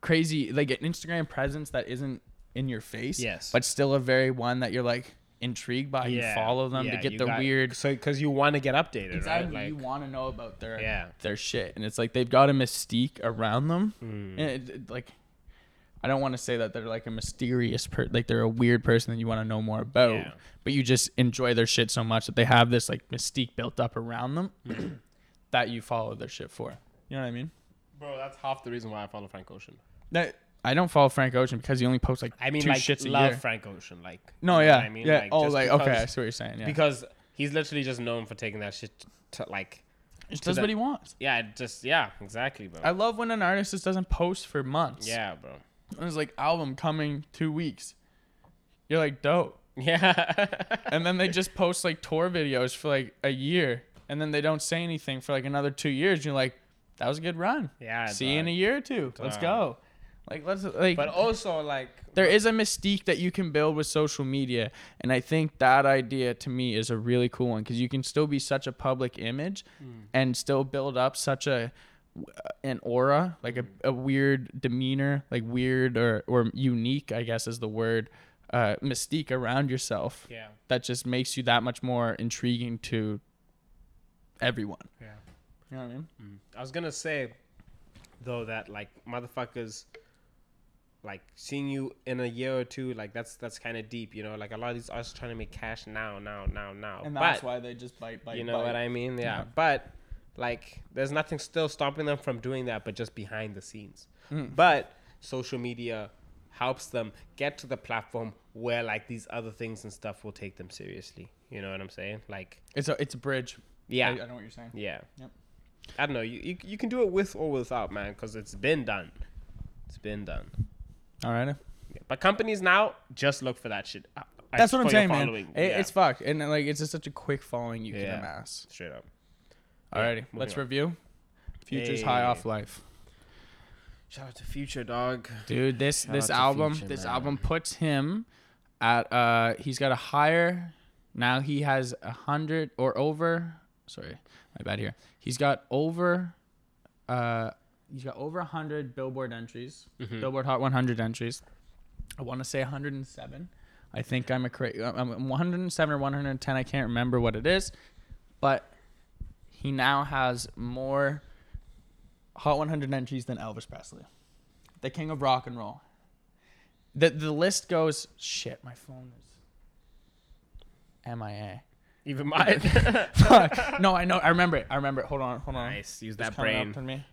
crazy like an Instagram presence that isn't in your face Yes. but still a very one that you're like intrigued by you follow them to get the got- weird So, because you want to get updated, exactly right? you want to know about their yeah. their shit and it's like they've got a mystique around them Mm. and it, it, like I don't want to say that they're like a mysterious per like they're a weird person that you want to know more about, Yeah. but you just enjoy their shit so much that they have this like mystique built up around them that you follow their shit for. You know what I mean? Bro, that's half the reason why I follow Frank Ocean. That I don't follow Frank Ocean because he only posts like I mean, two like, shits a love year. Frank Ocean. Like, No, you know yeah, I mean? yeah. oh, just like okay, I see what you're saying. Yeah, Because he's literally just known for taking that shit to, like, just does the- what he wants. yeah, just, yeah, exactly, bro. I love when an artist just doesn't post for months. yeah, bro. And it's like album coming two weeks. You're like dope. Yeah. and then they just post like tour videos for like a year and then they don't say anything for like another two years you're like that was a good run yeah. see you in a year or two let's go like let's like But also, like, there is a mystique that you can build with social media and i think that idea to me is a really cool one because you can still be such a public image and still build up such a an aura like a, a weird demeanor like weird or or unique i guess is the word uh mystique around yourself yeah. that just makes you that much more intriguing to everyone. Yeah. You know what I mean? I was gonna say though that like motherfuckers like seeing you in a year or two like that's that's kind of deep you know like a lot of these artists trying to make cash now now now now And but that's why they just bite, bite, you know what I mean yeah. Yeah. but like there's nothing still stopping them from doing that but just behind the scenes Mm. but social media helps them get to the platform where like these other things and stuff will take them seriously you know what I'm saying like It's a it's a bridge. yeah I, I know what you're saying. yeah. Yep. I don't know. You, you you can do it with or without, man, because it's been done. It's been done. All right. But companies now just look for that shit. uh, That's what I'm saying, man. It, Yeah, It's fucked, and like it's just such a quick following you Yeah. can amass. straight up. Yeah, Alrighty, moving let's on. review. Future's high off life, Shout out to Future Dog. dude. This Shout this album Future, this man. album puts him at uh he's got a higher now he has a hundred or over. Sorry, my bad here. He's got over uh he's got over hundred Billboard entries, Mhm. Billboard Hot 100 entries. I want to say 107. I think I'm a cra- I'm 107 or 110. I can't remember what it is, but he now has more Hot 100 entries than Elvis Presley, the king of rock and roll. The the list goes shit. My phone is MIA. Even mine. Fuck. No, I know. I remember it. I remember it. Hold on. Hold on. nice. Use that coming up brain. to me.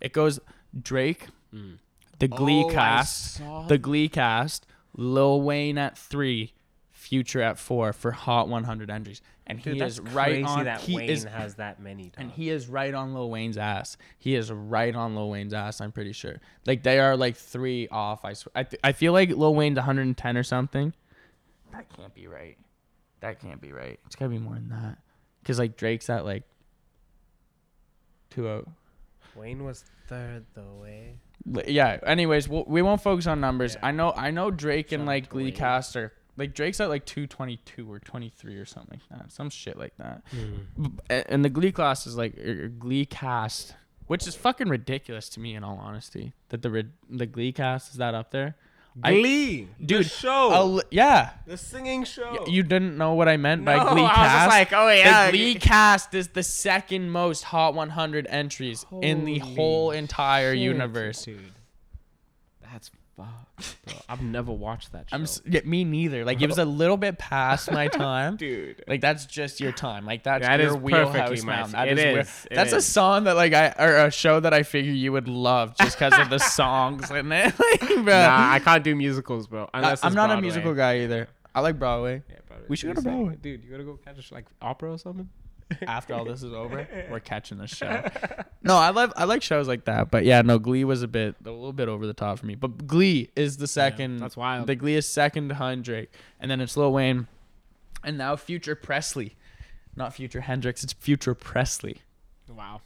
It goes Drake, Mm. the Glee Oh, cast, the Glee cast, Lil Wayne at three, Future at four for Hot 100 entries, and Dude, he that's is right crazy on. that he Wayne is, has that many. and he is right on Lil Wayne's ass. He is right on Lil Wayne's ass. I'm pretty sure. Like they are like three off. I swear. I, th- I feel like Lil Wayne's 110 or something. That can't be right. That can't be right. It's gotta be more than that. Cause like Drake's at like two oh. Wayne was third though. Way. L- Yeah. Anyways, we'll, we won't focus on numbers. Yeah. I know. I know Drake Shout and like to Glee Wayne. Cast are like Drake's at like two twenty two or twenty three or something like that. Some shit like that. B- a- And the Glee class is like er, Glee Cast, which is fucking ridiculous to me in all honesty. That the the Glee Cast is that up there. I- Glee, dude, the show, A yeah. the singing show. You didn't know what I meant by No, Glee I was Cast. just like, oh yeah, the Glee Cast is the second most Hot 100 entries in the whole entire shit, universe. dude. That's fucked, bro. I've never watched that show. I'm s- yeah, me neither. Like it was a little bit past my time. dude. Like that's just your time. Like that's That your is wheelhouse, perfectly my man. f- That it is where- is, it that's a is. song that like I or a show that I figure you would love just because of the songs in it. like, bro. Nah, I can't do musicals, bro. I, Unless am it's not a Broadway. musical guy either. I like Broadway. Yeah, Broadway. We should go to Broadway. dude. You gotta go catch like opera or something. After all this is over, we're catching the show. No, I love I like shows like that, but yeah, no, Glee was a bit a little bit over the top for me. But Glee is the second. that's wild. The Glee is second behind Drake, and then it's Lil Wayne, and now Future Presley, not Future Hendrix. It's Future Presley. Wow.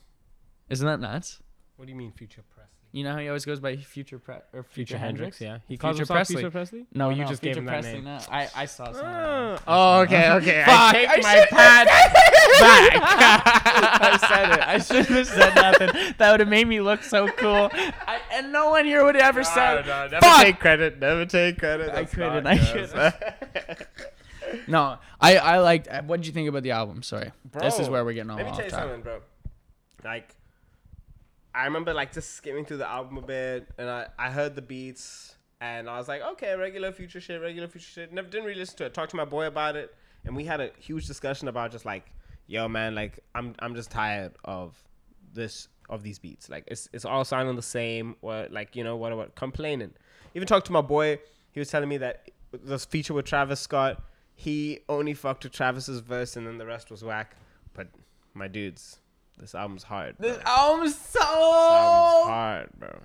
Isn't that nuts? What do you mean, future Presley? You know how he always goes by Future Pre or Future, Hendrix. yeah. He Future calls himself Presley. Future Presley. No, Oh, you no, just Future gave him that Presley. name. No, I I saw something. Oh, oh, okay, okay. Fuck, I take I my pad back. I said it. I shouldn't have said nothing. That would have made me look so cool. I, and no one here would have ever said. No, no, never Fuck! take credit. Never take credit. I couldn't, I couldn't. No, I I liked. What did you think about the album? Sorry, this is where we're getting all Let me off tell you something, bro. Like, I remember like just skimming through the album a bit, and I I heard the beats, and I was like, okay, regular future shit, regular future shit. Never didn't really listen to it. Talked to my boy about it, and we had a huge discussion about just like, yo, man, like I'm I'm just tired of this of these beats. Like it's it's all sounding the same, or like you know what what complaining. Even talked to my boy. He was telling me that this feature with Travis Scott, he only fucked with Travis's verse, and then the rest was whack. But my dudes, this album's hard. Bro. This album's so This album's hard, bro.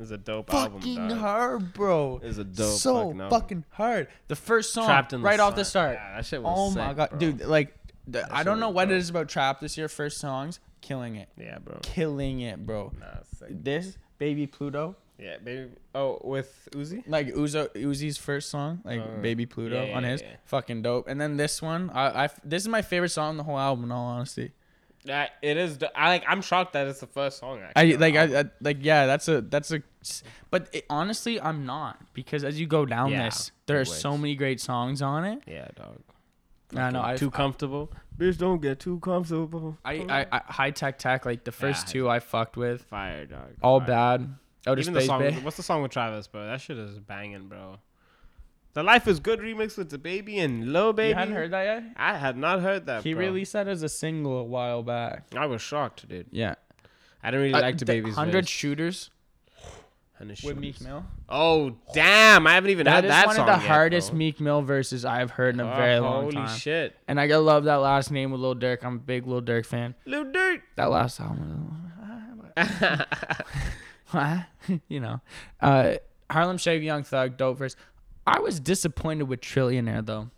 It's a dope fucking album, Fucking hard, bro. It's a dope so fucking fucking hard. The first song, Trapped in the right off the start. Yeah, that shit was oh my god, bro. dude! Like, the, I don't know was what it is about Trap this year. First songs, killing it, Yeah, bro. killing it, bro. Nah, sick. This baby Pluto, Yeah, baby. Oh, with Uzi. like Uzo Uzi's first song, like Uh, Baby Pluto yeah, on his, yeah. fucking dope. And then this one, I, I this is my favorite song on the whole album. In all honesty, Yeah, it is. I like. I'm shocked that it's the first song. Actually, I like I. I like yeah. That's a that's a, but it, honestly, I'm not because as you go down Yeah, this, there are so many great songs on it. yeah, dog. I know. I too comfortable. Bitch, don't get too comfortable. I, I, I HiTek Tek like the first Yeah, two I fucked with. fire, dog. All fire. bad. Outer Even the song. Bay. What's the song with Travis, bro? That shit is banging, bro. The Life is Good remix with DaBaby and Lil Baby. You hadn't heard that yet? I had not heard that. He bro. released that as a single a while back. I was shocked, dude. Yeah. I didn't really like DaBaby's hundred verse. shooters And the with Meek. Mill. Oh damn! I haven't even That had is that one of the yet, hardest bro. Meek Mill verses I've heard in a Oh, very long holy time. Holy shit, And I love that last name with Lil Durk. I'm a big Lil Durk fan. Lil Durk. That last album. you know, uh, Harlem Shake, Young Thug, dope verse. I was disappointed with Trillionaire though.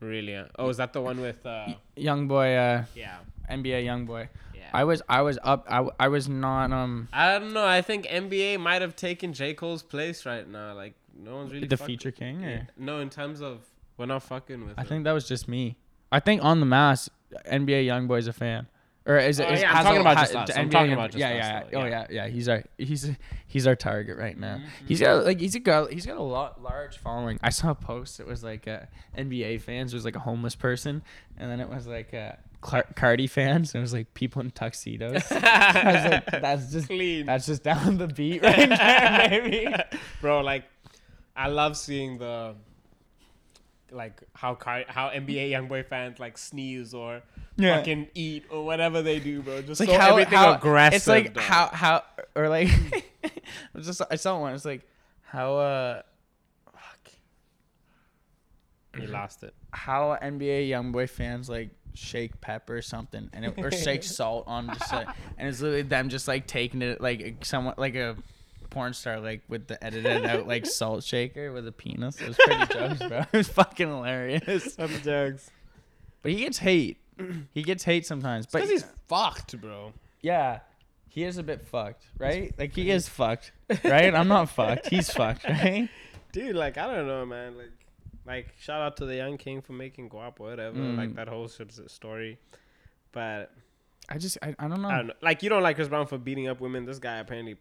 Really? uh, Oh, is that the one with? uh YoungBoy, uh, Yeah. NBA YoungBoy. Yeah. I was, I was up. I, I was not um I don't know. I think NBA might have taken J Cole's place right now. Like no one's really the fucking- feature king. Or? No, in terms of we're not fucking with. I him. think that was just me. I think on the mass, NBA YoungBoy's a fan. Or is it? Oh, is- yeah, I'm talking a- about just us. I'm talking about just yeah, us, yeah, though, Oh yeah. yeah, yeah. He's our he's he's our target right now. Mm-hmm. He's got like he's a he's got a lot large following. I saw a post. It was like uh, NBA fans. It was like a homeless person, and then it was like uh, Clar- Cardi fans. And it was like people in tuxedos. I was like, that's just clean, that's just down the beat right there, baby. bro. Like, I love seeing the. Like how car- how NBA YoungBoy fans like sneeze or Yeah. fucking eat or whatever they do, bro. Just It's like so how, everything how aggressive. It's like dog. how how or like it's just I saw one. It's like how uh fuck you lost it. how NBA YoungBoy fans like shake pepper or something and it, or shake salt on just like and it's literally them just like taking it like somewhat like a porn star like with the edited out like salt shaker with a penis. It was pretty jokes, bro. It was fucking hilarious. Some jokes. But he gets hate. He gets hate sometimes. But Because he's fucked, bro. Yeah. He is a bit fucked, right? Like he is fucked, right? I'm not fucked. He's fucked, right? Dude, like I don't know, man. Like, like shout out to the young king for making guapo, whatever. Mm. Like that whole story. But I just I, I don't know. I don't know. Like you don't like Chris Brown for beating up women. This guy apparently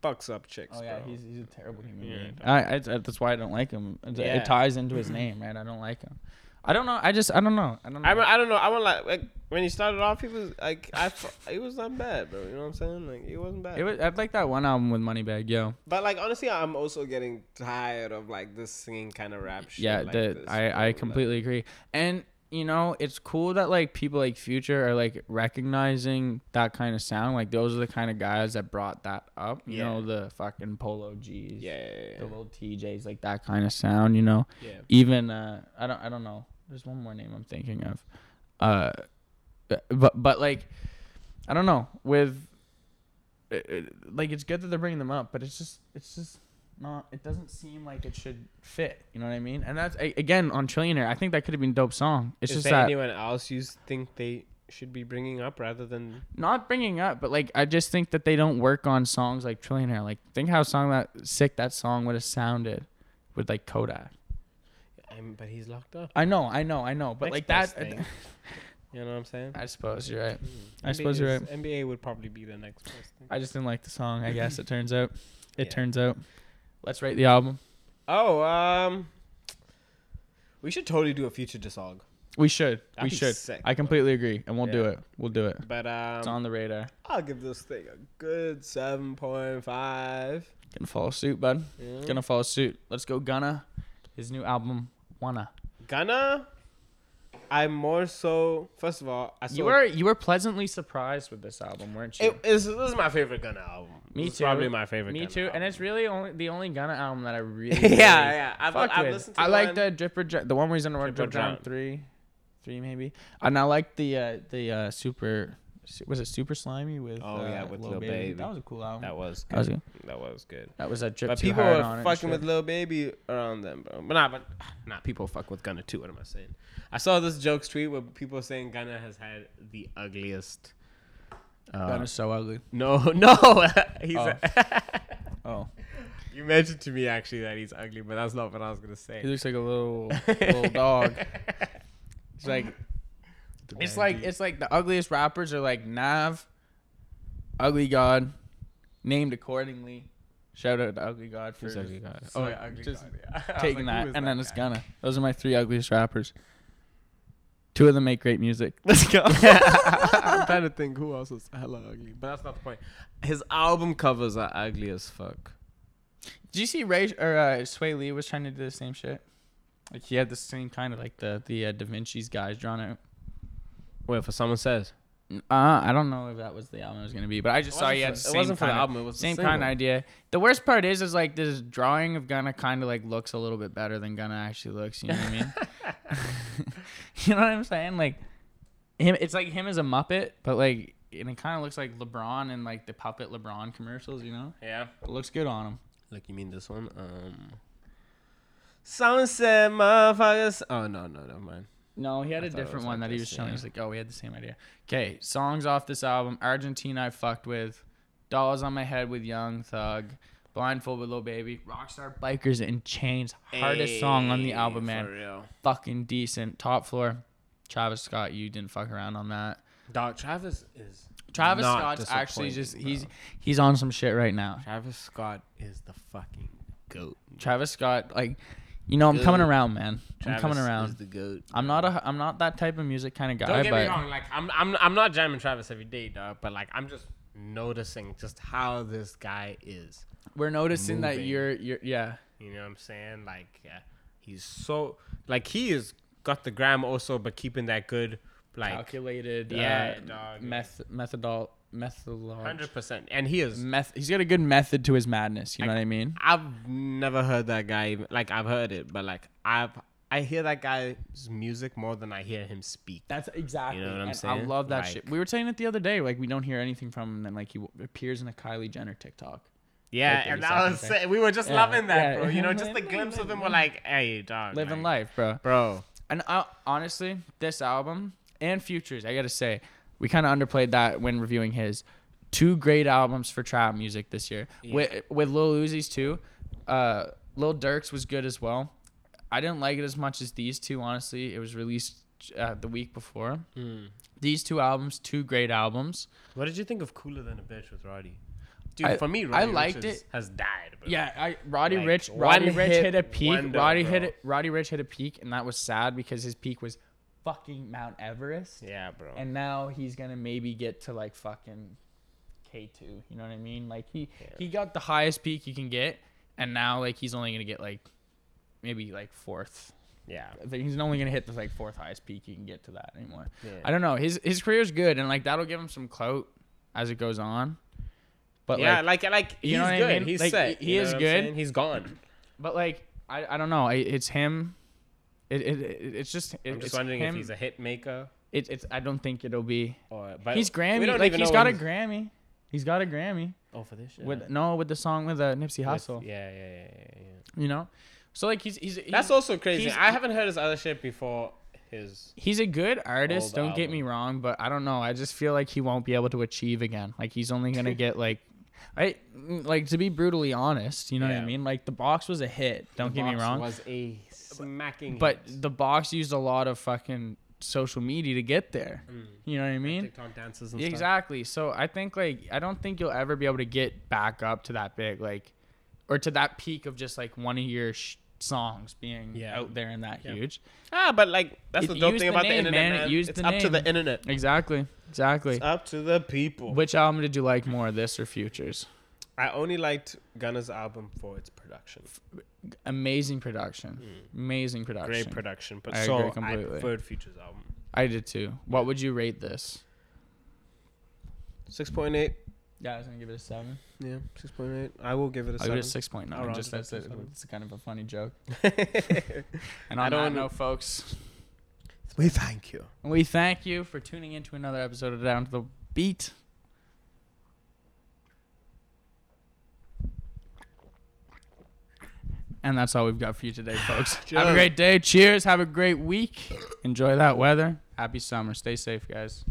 fucks up chicks. Oh yeah, bro. he's, he's a terrible human Yeah, being. I, I, that's why I don't like him. It, Yeah. it ties into his name, right? I don't like him. I don't know. I just I don't know. I don't know. I, mean, I don't know. I want like, like when he started off, he was like I. He was not bad, bro. You know what I'm saying? Like he wasn't bad. it was, I'd like that one album with Moneybagg Yo. but like honestly, I'm also getting tired of like this singing kind of rap shit. Yeah, like the, this. I I Like, completely agree. And you know, it's cool that like people like Future are like recognizing that kind of sound. Like those are the kind of guys that brought that up. You Yeah. know, the fucking Polo G's. Yeah, yeah, the Lil Tjays, like that kind of sound, you know. yeah. Even uh, I don't, I don't know. There's one more name I'm thinking of, uh, but but like, I don't know. With, uh, uh, like, it's good that they're bringing them up, but it's just, it's just not. It doesn't seem like it should fit. You know what I mean? And that's a- again on Trillionaire. I think that could have been a dope song. It's Is just there that anyone else you think they should be bringing up rather than not bringing up, but like I just think that they don't work on songs like Trillionaire. Like, think how song that sick that song would have sounded with like Kodak. I'm, but he's locked up. I know, I know, I know, but Next like best that. thing. You know what I'm saying? I suppose you're right. Mm. I suppose you're is- NBA would probably be the next best thing. I just didn't like the song. I guess it turns out. It Yeah. turns out. Let's rate the album. Oh, um, we should totally do a future discog. We should. That'd we be should. sick, I bro. completely agree, and we'll do Yeah. it. We'll do it. But It's um, on the radar. I'll give this thing a good seven point five. Gonna follow suit, bud. Gonna follow suit. Let's go, Gunna. His new album, WUNNA. Gunna. I'm more so. First of all, I. You were you were pleasantly surprised with this album, weren't you? It, it's, this is my favorite Gunna album. Me This too. Probably my favorite. Me Gunna too, and it's really only the only Gunna album that I really. yeah, really yeah. I've, I've listened to. I like the Dripper, Dr- the one where he's on the Drip Drip Drown Drown. three, three maybe. And I like the uh, the uh, super. Was it super slimy with? Oh, uh, yeah, with Lil Lil Baby. Baby. That was a cool album. That was That was good. good. That was good. That was a drip But people hard were on it and fucking with Lil Baby around them, bro. But not, but not people fuck with Gunna too. What am I saying? I saw this jokes tweet where people saying Gunna has had the ugliest. Uh, Gunna's so ugly. no, no, he's. Oh. Oh, you mentioned to me actually that he's ugly, but that's not what I was gonna say. he looks like a little little dog. It's like it's like it's like the ugliest rappers are like Nav, Ugly God, named accordingly. Shout out to Ugly God for Ugly God? Oh, yeah, Ugly just God, yeah. Taking like, who that, is and then that it's guy? Gunna. Those are my three ugliest rappers. Two of them make great music. Let's go. I'm trying to think who else is hella ugly, but that's not the point. His album covers are ugly as fuck. Did you see Ray or uh, Swae Lee was trying to do the same shit? Like he had the same kind of like the the uh, Da Vinci's guys drawn out. Wait, for someone says. Uh, I don't know if that was the album it was gonna be, but I just saw he had the it same wasn't for the kind of- album. It was the Same kind of idea. The worst part is, is like this drawing of Gunna kind of like looks a little bit better than Gunna actually looks. You know what I mean? you know what I'm saying? Like him, it's like him as a Muppet, but like and it kind of looks like LeBron and like the puppet LeBron commercials. You know, Yeah. it looks good on him. Like you mean this one? Um. Sunset motherfuckers. Oh no no never mind. No, he had I a different one like that he this, was showing. yeah. He's like, oh, we had the same idea. Okay, songs off this album: Argentina, I fucked with, Dollaz on My Head with Young Thug, Blindfold with Lil Baby, Rockstar Bikers and Chains, hardest song on the album, man. For real. Fucking decent. Top floor. Travis Scott, you didn't fuck around on that. Dog Travis is. Travis Scott's actually just he's he's on some shit right now. Travis Scott is the fucking goat. Travis Scott, like, you know, I'm coming around, man. I'm Travis coming Is around. the goat. I'm not a I'm not that type of music kind of guy, Don't get but me wrong. Like I'm I'm I'm not jamming Travis every day, dog. But like I'm just noticing just how this guy is. we're noticing that you're you're yeah. You know what I'm saying? Like, yeah, he's so like he is got the gram also, but keeping that good like calculated yeah, uh, dog. meth methodol methodology hundred percent. And he is. meth he's got a good method to his madness you know what i mean I've never heard that guy. Even, like I've heard it, but like I've I hear that guy's music more than I hear him speak. that's exactly You know what I'm and i love that Like- shit we were saying it the other day like we don't hear anything from him and like he w- appears in a kylie jenner tiktok Yeah, Like and 30 that was say- we were just Yeah, loving that, yeah. bro. You know, just the glimpse of him. We're like, hey, dog, living like, life bro bro. and I, honestly this album and futures i gotta say we kind of underplayed that when reviewing his two great albums for trap music this year Yeah. with with lil uzi's too uh lil durk's was good as well i didn't like it as much as these two honestly it was released uh, the week before Hmm. these two albums two great albums What did you think of Cooler Than a Bitch with Roddy? Dude, I- for me, I Roddy liked Ricch is- it. Has died, bro. yeah i roddy Like, ricch roddy ricch hit hit a peak wonder, roddy bro. hit roddy ricch hit a peak and that was sad because his peak was fucking mount everest Yeah, bro. and now he's gonna maybe get to like fucking K two. You know what I mean? Like he Yeah. he got the highest peak you can get, and now like he's only gonna get like maybe like fourth. yeah. He's only gonna hit the like fourth highest peak you can get to that anymore. yeah. I don't know. His his career's good, and like that'll give him some clout as it goes on. But yeah, like, like, like, he's you know what I good. mean? He's Like, set. he you is good. He's gone. but like I, I don't know. I, it's him. It, it, it it's just it, I'm just wondering him. if he's a hit maker it, it's I don't think it'll be. or. But he's Grammy. Like he's got a Grammy. He's got a Grammy. Oh, for this shit. with no with the song with uh, Nipsey With- Hussle. Yeah, yeah, yeah, yeah, yeah. You know, so like he's he's, he's That's also crazy. I haven't heard his other shit before. His. he's a good artist. Don't get me wrong, but I don't know. I just feel like he won't be able to achieve again. Like he's only gonna get like. I like to be brutally honest, you know what I mean? Like the box was a hit, don't The get me wrong. Was a smacking. But hit. the box used a lot of fucking social media to get there. Mm. You know what I mean? TikTok dances and stuff. Exactly. So I think like I don't think you'll ever be able to get back up to that big like or to that peak of just like one of your sh- songs being Yeah. out there and that Yeah. huge. Ah, but like that's It the dope thing the about name, the internet, man. It man. used it's up to the internet. Exactly. Exactly. It's up to the people. Which album did you like more, this or Futures? I only liked Gunna's album for its production. Amazing production. Hmm. Amazing production. Great production, but I so agree I completely. preferred Future's album. I did too. What would you rate this? Six point eight. Yeah, I was gonna give it a seven. Yeah, six point eight. I will give it a I'll seven. give it a six point I'll nine. round Just it up that's it. It's kind of a funny joke. And I on that don't- know, folks, We thank you. we thank you for tuning in to another episode of Down to the Beat. And that's all we've got for you today, folks. Have a great day. Cheers. Have a great week. Enjoy that weather. Happy summer. Stay safe, guys.